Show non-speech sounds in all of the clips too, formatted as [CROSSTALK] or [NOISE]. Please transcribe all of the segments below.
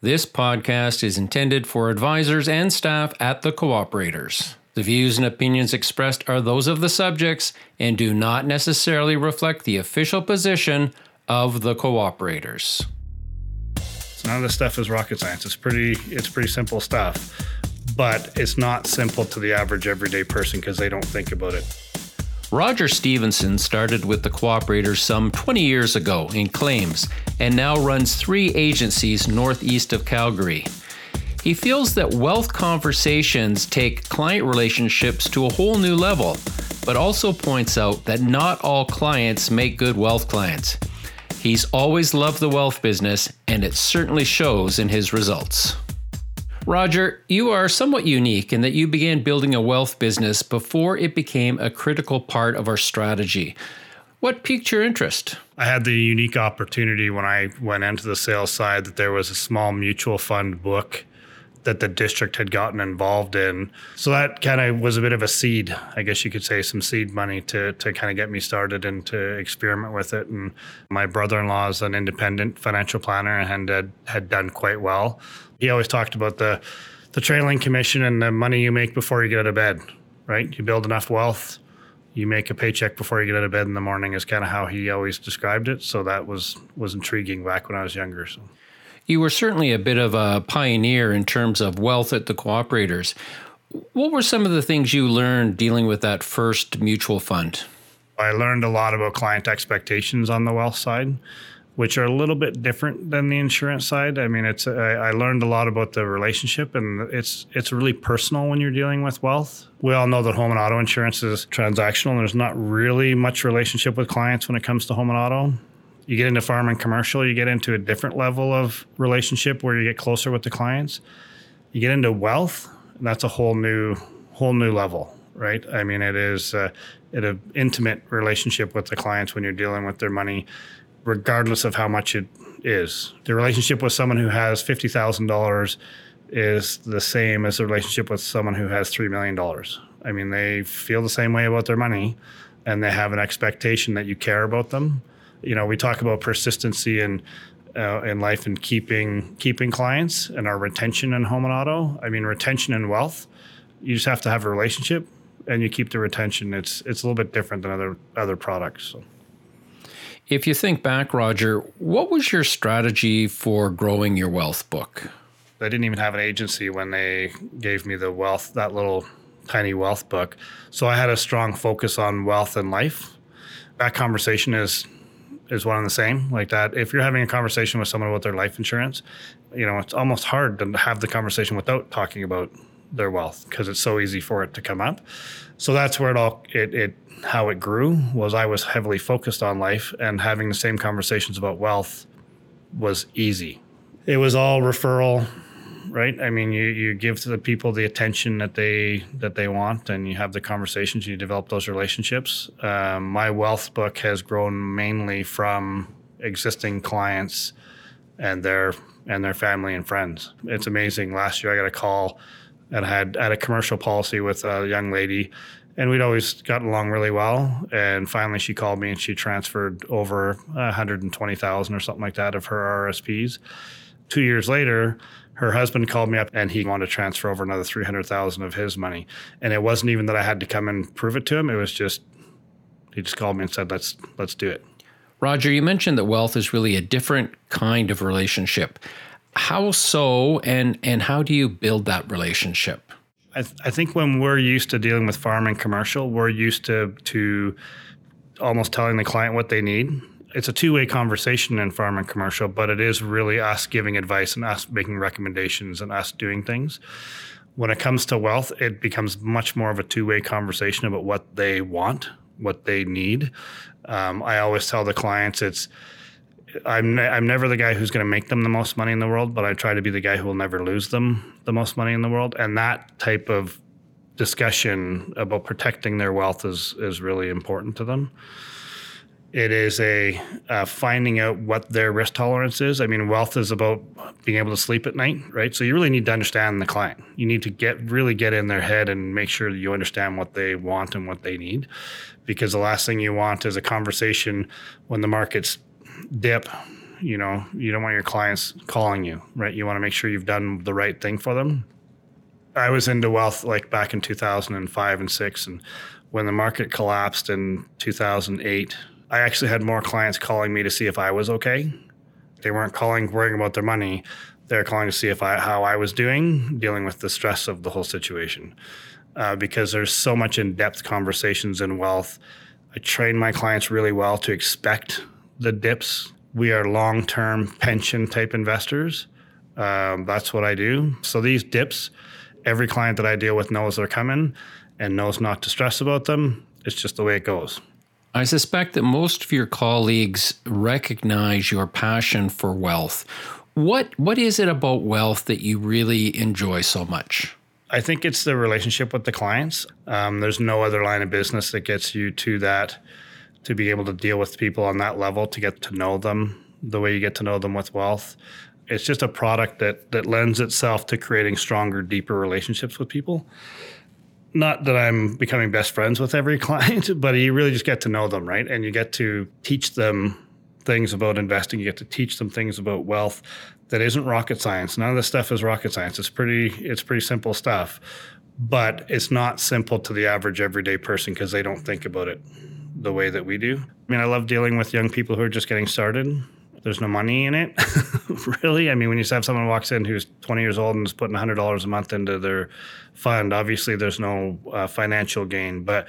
This podcast is intended for advisors and staff at the Co-operators. The views and opinions expressed are those of the subjects and do not necessarily reflect the official position of the Co-operators. So none of this stuff is rocket science. It's pretty it's pretty simple stuff. But it's not simple to the average everyday person because they don't think about it. Roger Stevenson started with the Co-operators some 20 years ago in claims and now runs three agencies northeast of Calgary. He feels that wealth conversations take client relationships to a whole new level, but also points out that not all clients make good wealth clients. He's always loved the wealth business, and it certainly shows in his results. Roger, you are somewhat unique in that you began building a wealth business before it became a critical part of our strategy. What piqued your interest? I had the unique opportunity when I went into the sales side that there was a small mutual fund book that the district had gotten involved in. So that kind of was a bit of a seed, I guess you could say, some seed money to to kind of get me started and to experiment with it. And my brother-in-law is an independent financial planner and had had done quite well. He always talked about the the trailing commission and the money you make before you get out of bed, right? You build enough wealth, you make a paycheck before you get out of bed in the morning is kind of how he always described it. So that was was intriguing back when I was younger. So you were certainly a bit of a pioneer in terms of wealth at the Co-operators. What were some of the things you learned dealing with that first mutual fund? I learned a lot about client expectations on the wealth side, which are a little bit different than the insurance side. I mean, it's I learned a lot about the relationship, and it's it's really personal when you're dealing with wealth. We all know that home and auto insurance is transactional, and there's not really much relationship with clients when it comes to home and auto. You get into farm and commercial, you get into a different level of relationship where you get closer with the clients. You get into wealth, and that's a whole new whole new level, right? I mean, it is uh, an intimate relationship with the clients when you're dealing with their money, regardless of how much it is. The relationship with someone who has fifty thousand dollars is the same as the relationship with someone who has three million dollars. I mean, they feel the same way about their money, and they have an expectation that you care about them you know, we talk about persistency and uh, in life and keeping keeping clients and our retention in home and auto. I mean, retention and wealth. You just have to have a relationship, and you keep the retention. It's it's a little bit different than other other products. So. If you think back, Roger, what was your strategy for growing your wealth book? I didn't even have an agency when they gave me the wealth, that little tiny wealth book. So I had a strong focus on wealth and life. That conversation is is one and the same like that. If you're having a conversation with someone about their life insurance you know it's almost hard to have the conversation without talking about their wealth because it's so easy for it to come up. So that's where it all it, it how it grew was i was heavily focused on life and having the same conversations about wealth was easy. It was all referral right? I mean, you, you give to the people the attention that they that they want, and you have the conversations. You develop those relationships. Um, my wealth book has grown mainly from existing clients and their and their family and friends. It's amazing. Last year, I got a call and had had a commercial policy with a young lady, and we'd always gotten along really well. And finally, she called me and she transferred over 120,000 or something like that of her RSPs. Two years later, her husband called me up and he wanted to transfer over another 300,000 of his money. And it wasn't even that I had to come and prove it to him. It was just, he just called me and said, let's, let's do it. Roger, you mentioned that wealth is really a different kind of relationship. How so, and, and how do you build that relationship? I, th- I think when we're used to dealing with farm and commercial, we're used to, to almost telling the client what they need it's a two-way conversation in farm and commercial, but it is really us giving advice and us making recommendations and us doing things. When it comes to wealth, it becomes much more of a two-way conversation about what they want, what they need. Um, I always tell the clients it's I'm ne- I'm never the guy who's going to make them the most money in the world, but I try to be the guy who will never lose them the most money in the world. And that type of discussion about protecting their wealth is is really important to them. It is a uh, finding out what their risk tolerance is. I mean, wealth is about being able to sleep at night, right? So you really need to understand the client. You need to get really get in their head and make sure that you understand what they want and what they need, because the last thing you want is a conversation when the markets dip You know, you don't want your clients calling you, right? You want to make sure you've done the right thing for them. I was into wealth like back in 2005 and 6 and when the market collapsed in 2008, I actually had more clients calling me to see if I was okay. They weren't calling worrying about their money. They're calling to see if I how I was doing dealing with the stress of the whole situation. Uh, because there's so much in-depth conversations in wealth. I train my clients really well to expect the dips. We are long-term pension type investors. Um, that's what I do. So these dips, every client that I deal with knows they're coming and knows not to stress about them. It's just the way it goes. I suspect that most of your colleagues recognize your passion for wealth. What what is it about wealth that you really enjoy so much? I think it's the relationship with the clients. Um, there's no other line of business that gets you to that, to be able to deal with people on that level, to get to know them the way you get to know them with wealth. It's just a product that that lends itself to creating stronger, deeper relationships with people not that I'm becoming best friends with every [LAUGHS] client, but you really just get to know them, right? And you get to teach them things about investing. You get to teach them things about wealth that isn't rocket science. None of this stuff is rocket science. It's pretty it's pretty simple stuff. But it's not simple to the average everyday person because they don't think about it the way that we do. I mean, I love dealing with young people who are just getting started there's no money in it, [LAUGHS] really. I mean, when you have someone walks in who's 20 years old and is putting $100 a month into their fund, obviously there's no uh, financial gain, but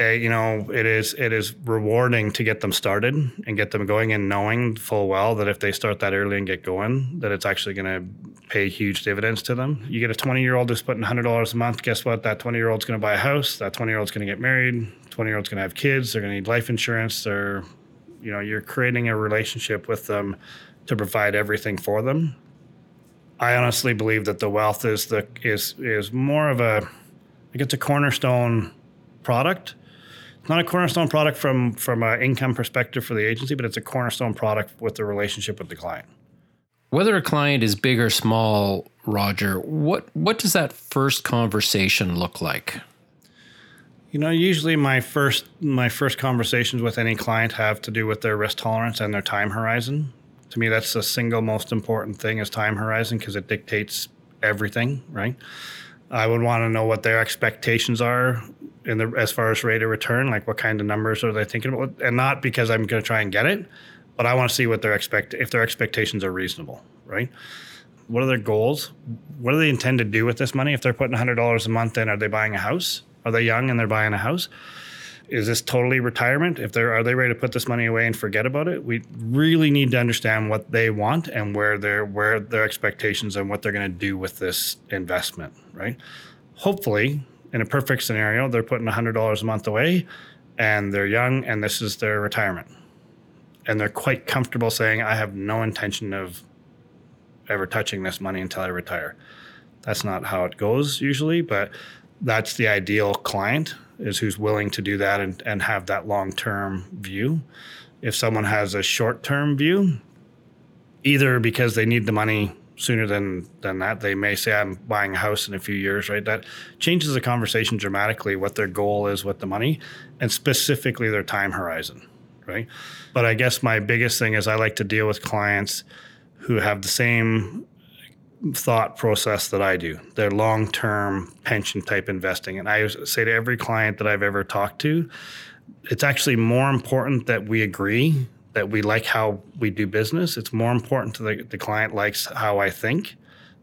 uh, you know, it is it is rewarding to get them started and get them going, and knowing full well that if they start that early and get going, that it's actually going to pay huge dividends to them. You get a 20 year old who's putting $100 a month. Guess what? That 20 year old's going to buy a house. That 20 year old's going to get married. 20 year old's going to have kids. They're going to need life insurance. They're you know you're creating a relationship with them to provide everything for them. I honestly believe that the wealth is the is is more of a like it's a cornerstone product. It's not a cornerstone product from from an income perspective for the agency but it's a cornerstone product with the relationship with the client. Whether a client is big or small roger what what does that first conversation look like you know, usually my first my first conversations with any client have to do with their risk tolerance and their time horizon. To me, that's the single most important thing is time horizon because it dictates everything, right? I would want to know what their expectations are in the as far as rate of return, like what kind of numbers are they thinking about, and not because I'm going to try and get it, but I want to see what their expect if their expectations are reasonable, right? What are their goals? What do they intend to do with this money? If they're putting $100 a month in, are they buying a house? Are they young and they're buying a house? Is this totally retirement? If they're are they ready to put this money away and forget about it? We really need to understand what they want and where their where their expectations and what they're going to do with this investment, right? Hopefully, in a perfect scenario, they're putting $100 a month away and they're young and this is their retirement. And they're quite comfortable saying, I have no intention of ever touching this money until I retire. That's not how it goes usually, but that's the ideal client is who's willing to do that and, and have that long-term view. If someone has a short-term view either because they need the money sooner than than that they may say i'm buying a house in a few years right? That changes the conversation dramatically what their goal is with the money and specifically their time horizon right? But i guess my biggest thing is i like to deal with clients who have the same thought process that I do. They're long term pension type investing. And I say to every client that I've ever talked to, it's actually more important that we agree that we like how we do business. It's more important to the, the client likes how I think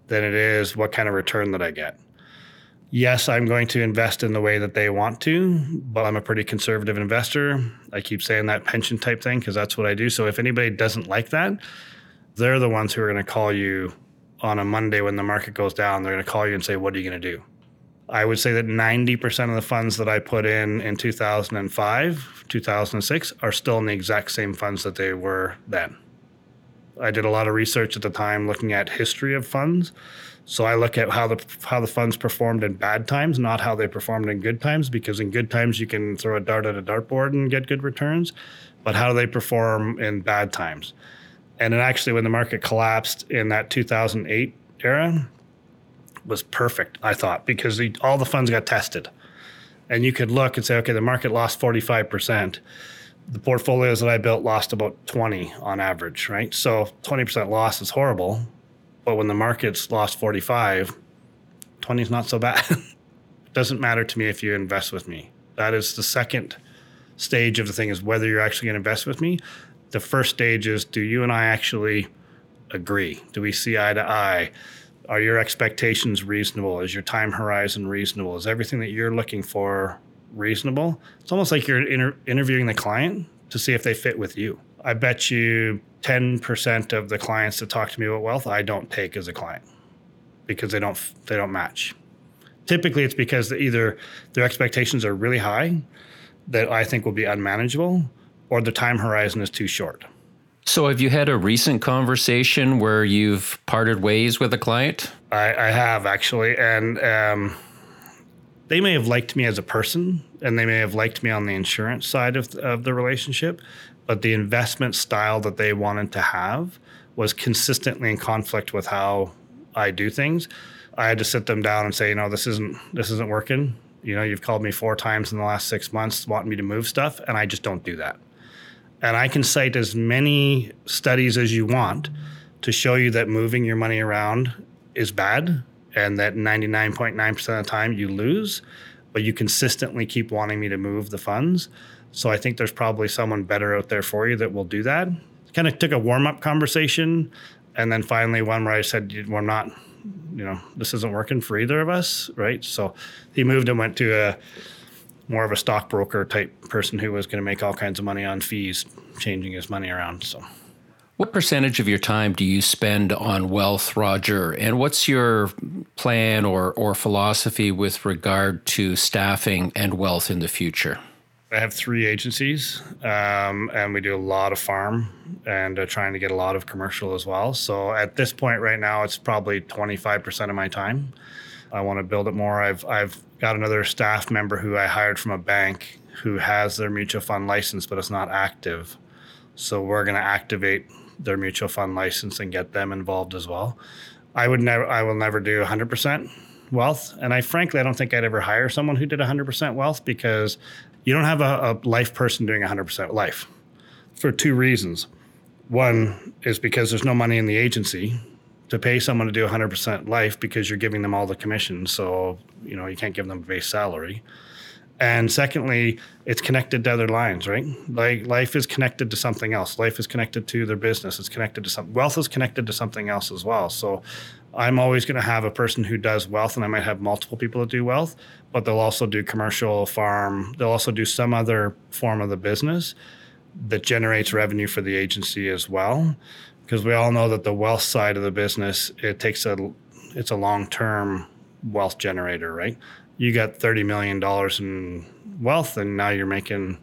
than it is what kind of return that I get. Yes, I'm going to invest in the way that they want to, but I'm a pretty conservative investor. I keep saying that pension type thing because that's what I do. So if anybody doesn't like that, they're the ones who are going to call you on a Monday when the market goes down, they're going to call you and say, What are you going to do? I would say that 90% of the funds that I put in in 2005, 2006 are still in the exact same funds that they were then. I did a lot of research at the time looking at history of funds. So I look at how the how the funds performed in bad times, not how they performed in good times, because in good times you can throw a dart at a dartboard and get good returns, but how do they perform in bad times? And then actually, when the market collapsed in that 2008 era, was perfect, I thought, because the, all the funds got tested. And you could look and say, okay, the market lost 45%. the portfolios that I built lost about 20 on average, right? So 20% loss is horrible, but when the market's lost 45, 20 is not so bad. it [LAUGHS] doesn't matter to me if you invest with me. That is the second stage of the thing is whether you're actually going to invest with me. The first stage is do you and I actually agree? Do we see eye to eye? Are your expectations reasonable? Is your time horizon reasonable? Is everything that you're looking for reasonable? It's almost like you're inter- interviewing the client to see if they fit with you. I bet you 10% of the clients that talk to me about wealth I don't take as a client because they don't they don't match. Typically it's because either their expectations are really high that I think will be unmanageable or the time horizon is too short. So, have you had a recent conversation where you've parted ways with a client? I, I have actually, and um, they may have liked me as a person, and they may have liked me on the insurance side of, of the relationship, but the investment style that they wanted to have was consistently in conflict with how I do things. I had to sit them down and say, you know, this isn't this isn't working. You know, you've called me four times in the last six months wanting me to move stuff, and I just don't do that. And I can cite as many studies as you want to show you that moving your money around is bad and that 99.9% of the time you lose, but you consistently keep wanting me to move the funds. So I think there's probably someone better out there for you that will do that. Kind of took a warm up conversation. And then finally, one where I said, We're not, you know, this isn't working for either of us, right? So he moved and went to a more of a stockbroker type person who was going to make all kinds of money on fees, changing his money around. So, what percentage of your time do you spend on wealth, Roger? And what's your plan or, or philosophy with regard to staffing and wealth in the future? I have three agencies, um, and we do a lot of farm and uh, trying to get a lot of commercial as well. So at this point right now, it's probably 25% of my time. I want to build it more. I've I've got another staff member who I hired from a bank who has their mutual fund license, but it's not active. So we're going to activate their mutual fund license and get them involved as well. I would never, I will never do 100% wealth, and I frankly, I don't think I'd ever hire someone who did 100% wealth because you don't have a, a life person doing 100% life for two reasons. One is because there's no money in the agency to pay someone to do 100% life because you're giving them all the commissions. So, you know, you can't give them a base salary. And secondly, it's connected to other lines, right? Like life is connected to something else. Life is connected to their business. It's connected to something. Wealth is connected to something else as well. So I'm always going to have a person who does wealth, and I might have multiple people that do wealth, but they'll also do commercial, farm. They'll also do some other form of the business that generates revenue for the agency as well because we all know that the wealth side of the business it takes a it's a long term wealth generator, right? You got thirty million dollars in wealth, and now you're making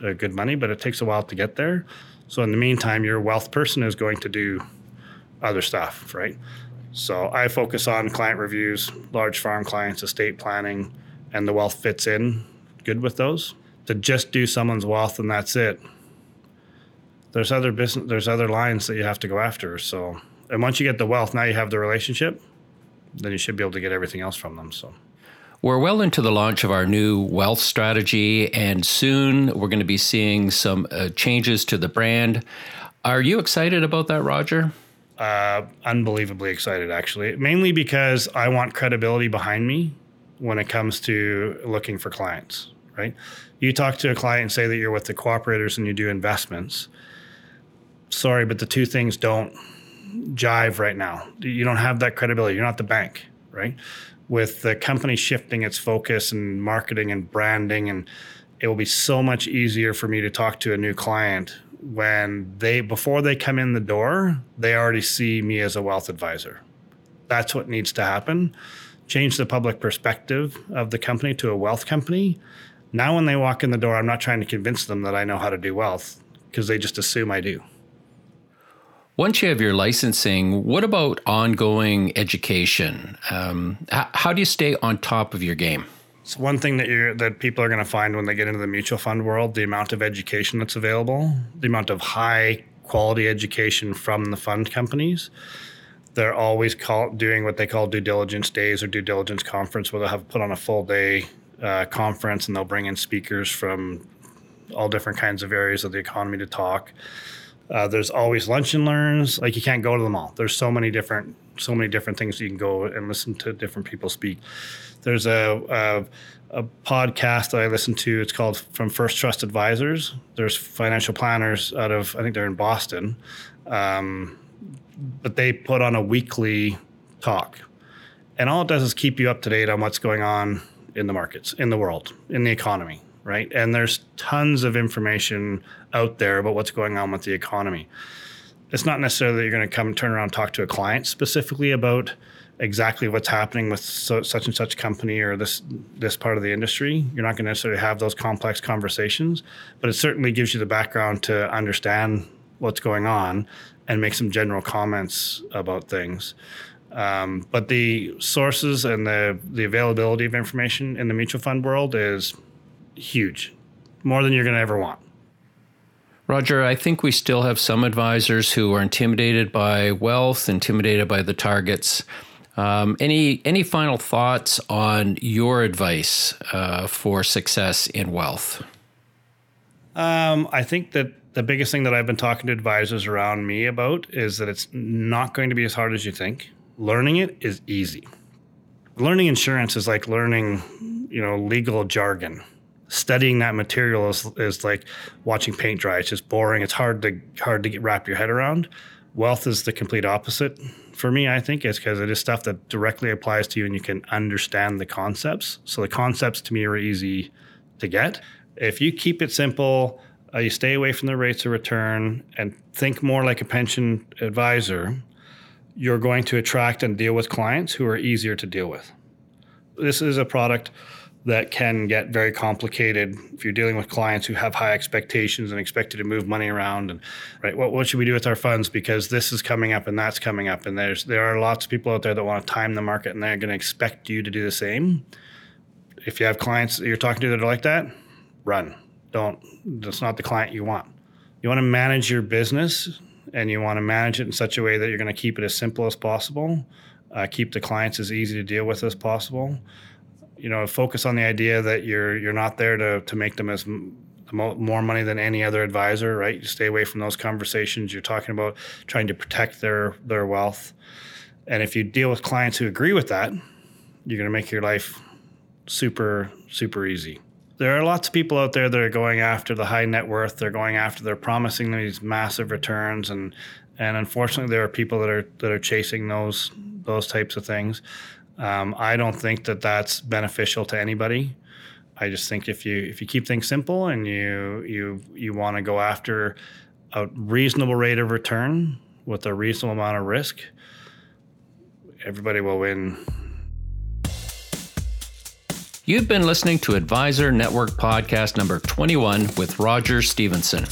good money, but it takes a while to get there. So in the meantime, your wealth person is going to do other stuff, right? So I focus on client reviews, large farm clients, estate planning, and the wealth fits in good with those. To just do someone's wealth and that's it there's other business there's other lines that you have to go after so. And once you get the wealth now you have the relationship then you should be able to get everything else from them so. We're well into the launch of our new wealth strategy and soon we're going to be seeing some uh, changes to the brand. Are you excited about that roger? Uh, unbelievably excited actually. Mainly because i want credibility behind me when it comes to looking for clients right? You talk to a client and say that you're with the Co-operators and you do investments sorry, but the two things don't jive right now. You don't have that credibility. You're not the bank, right? With the company shifting its focus and marketing and branding, and it will be so much easier for me to talk to a new client when they before they come in the door, they already see me as a wealth advisor. That's what needs to happen. Change the public perspective of the company to a wealth company. Now, when they walk in the door, I'm not trying to convince them that I know how to do wealth because they just assume I do. Once you have your licensing, what about ongoing education? Um, how, how, do you stay on top of your game? It's one thing that you that people are going to find when they get into the mutual fund world: the amount of education that's available, the amount of high quality education from the fund companies. They're always call, doing what they call due diligence days or due diligence conference, where they'll have put on a full day uh, conference and they'll bring in speakers from all different kinds of areas of the economy to talk. Uh, there's always lunch and learns. Like you can't go to them all. There's so many different so many different things you can go and listen to different people speak. There's a, a, a podcast that I listen to. It's called From First Trust Advisors. There's financial planners out of I think they're in Boston, um, but they put on a weekly talk, and all it does is keep you up to date on what's going on in the markets, in the world, in the economy, right? And there's tons of information out there about what's going on with the economy. It's not necessarily that you're going to come and turn around and talk to a client specifically about exactly what's happening with so, such and such company or this this part of the industry. You're not going to necessarily have those complex conversations, but it certainly gives you the background to understand what's going on and make some general comments about things. Um, but the sources and the the availability of information in the mutual fund world is huge, more than you're going to ever want. Roger, I think we still have some advisors who are intimidated by wealth, intimidated by the targets. Um, any any final thoughts on your advice uh, for success in wealth? Um, I think that the biggest thing that I've been talking to advisors around me about is that it's not going to be as hard as you think. Learning it is easy. Learning insurance is like learning, you know, legal jargon studying that material is, is like watching paint dry. It's just boring. It's hard to hard to get, wrap your head around. Wealth is the complete opposite for me. I think is because it is stuff that directly applies to you and you can understand the concepts. So the concepts to me are easy to get. If you keep it simple, uh, you stay away from the rates of return and think more like a pension advisor. You're going to attract and deal with clients who are easier to deal with. This is a product that can get very complicated if you're dealing with clients who have high expectations and expect you to move money around and right what, what should we do with our funds? Because this is coming up and that's coming up and there's there are lots of people out there that want to time the market and they're going to expect you to do the same. If you have clients that you're talking to that are like that run. Don't that's not the client you want. You want to manage your business and you want to manage it in such a way that you're going to keep it as simple as possible. Uh, keep the clients as easy to deal with as possible you know focus on the idea that you're you're not there to to make them as more money than any other advisor, right? You stay away from those conversations. You're talking about trying to protect their their wealth, and if you deal with clients who agree with that, you're going to make your life super super easy. There are lots of people out there that are going after the high net worth. They're going after. They're promising these massive returns, and and unfortunately, there are people that are that are chasing those those types of things. Um, I don't think that that's beneficial to anybody. I just think if you if you keep things simple and you you you want to go after a reasonable rate of return with a reasonable amount of risk, everybody will win. You've been listening to Advisor Network Podcast number 21 with Roger Stevenson.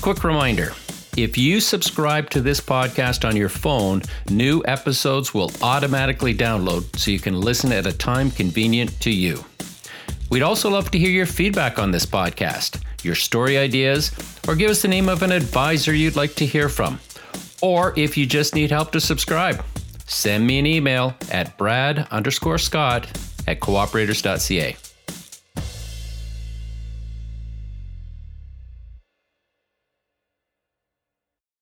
Quick reminder if you subscribe to this podcast on your phone, new episodes will automatically download so you can listen at a time convenient to you. We'd also love to hear your feedback on this podcast, your story ideas, or give us the name of an advisor you'd like to hear from. Or if you just need help to subscribe, send me an email at brad underscore scott at cooperators.ca.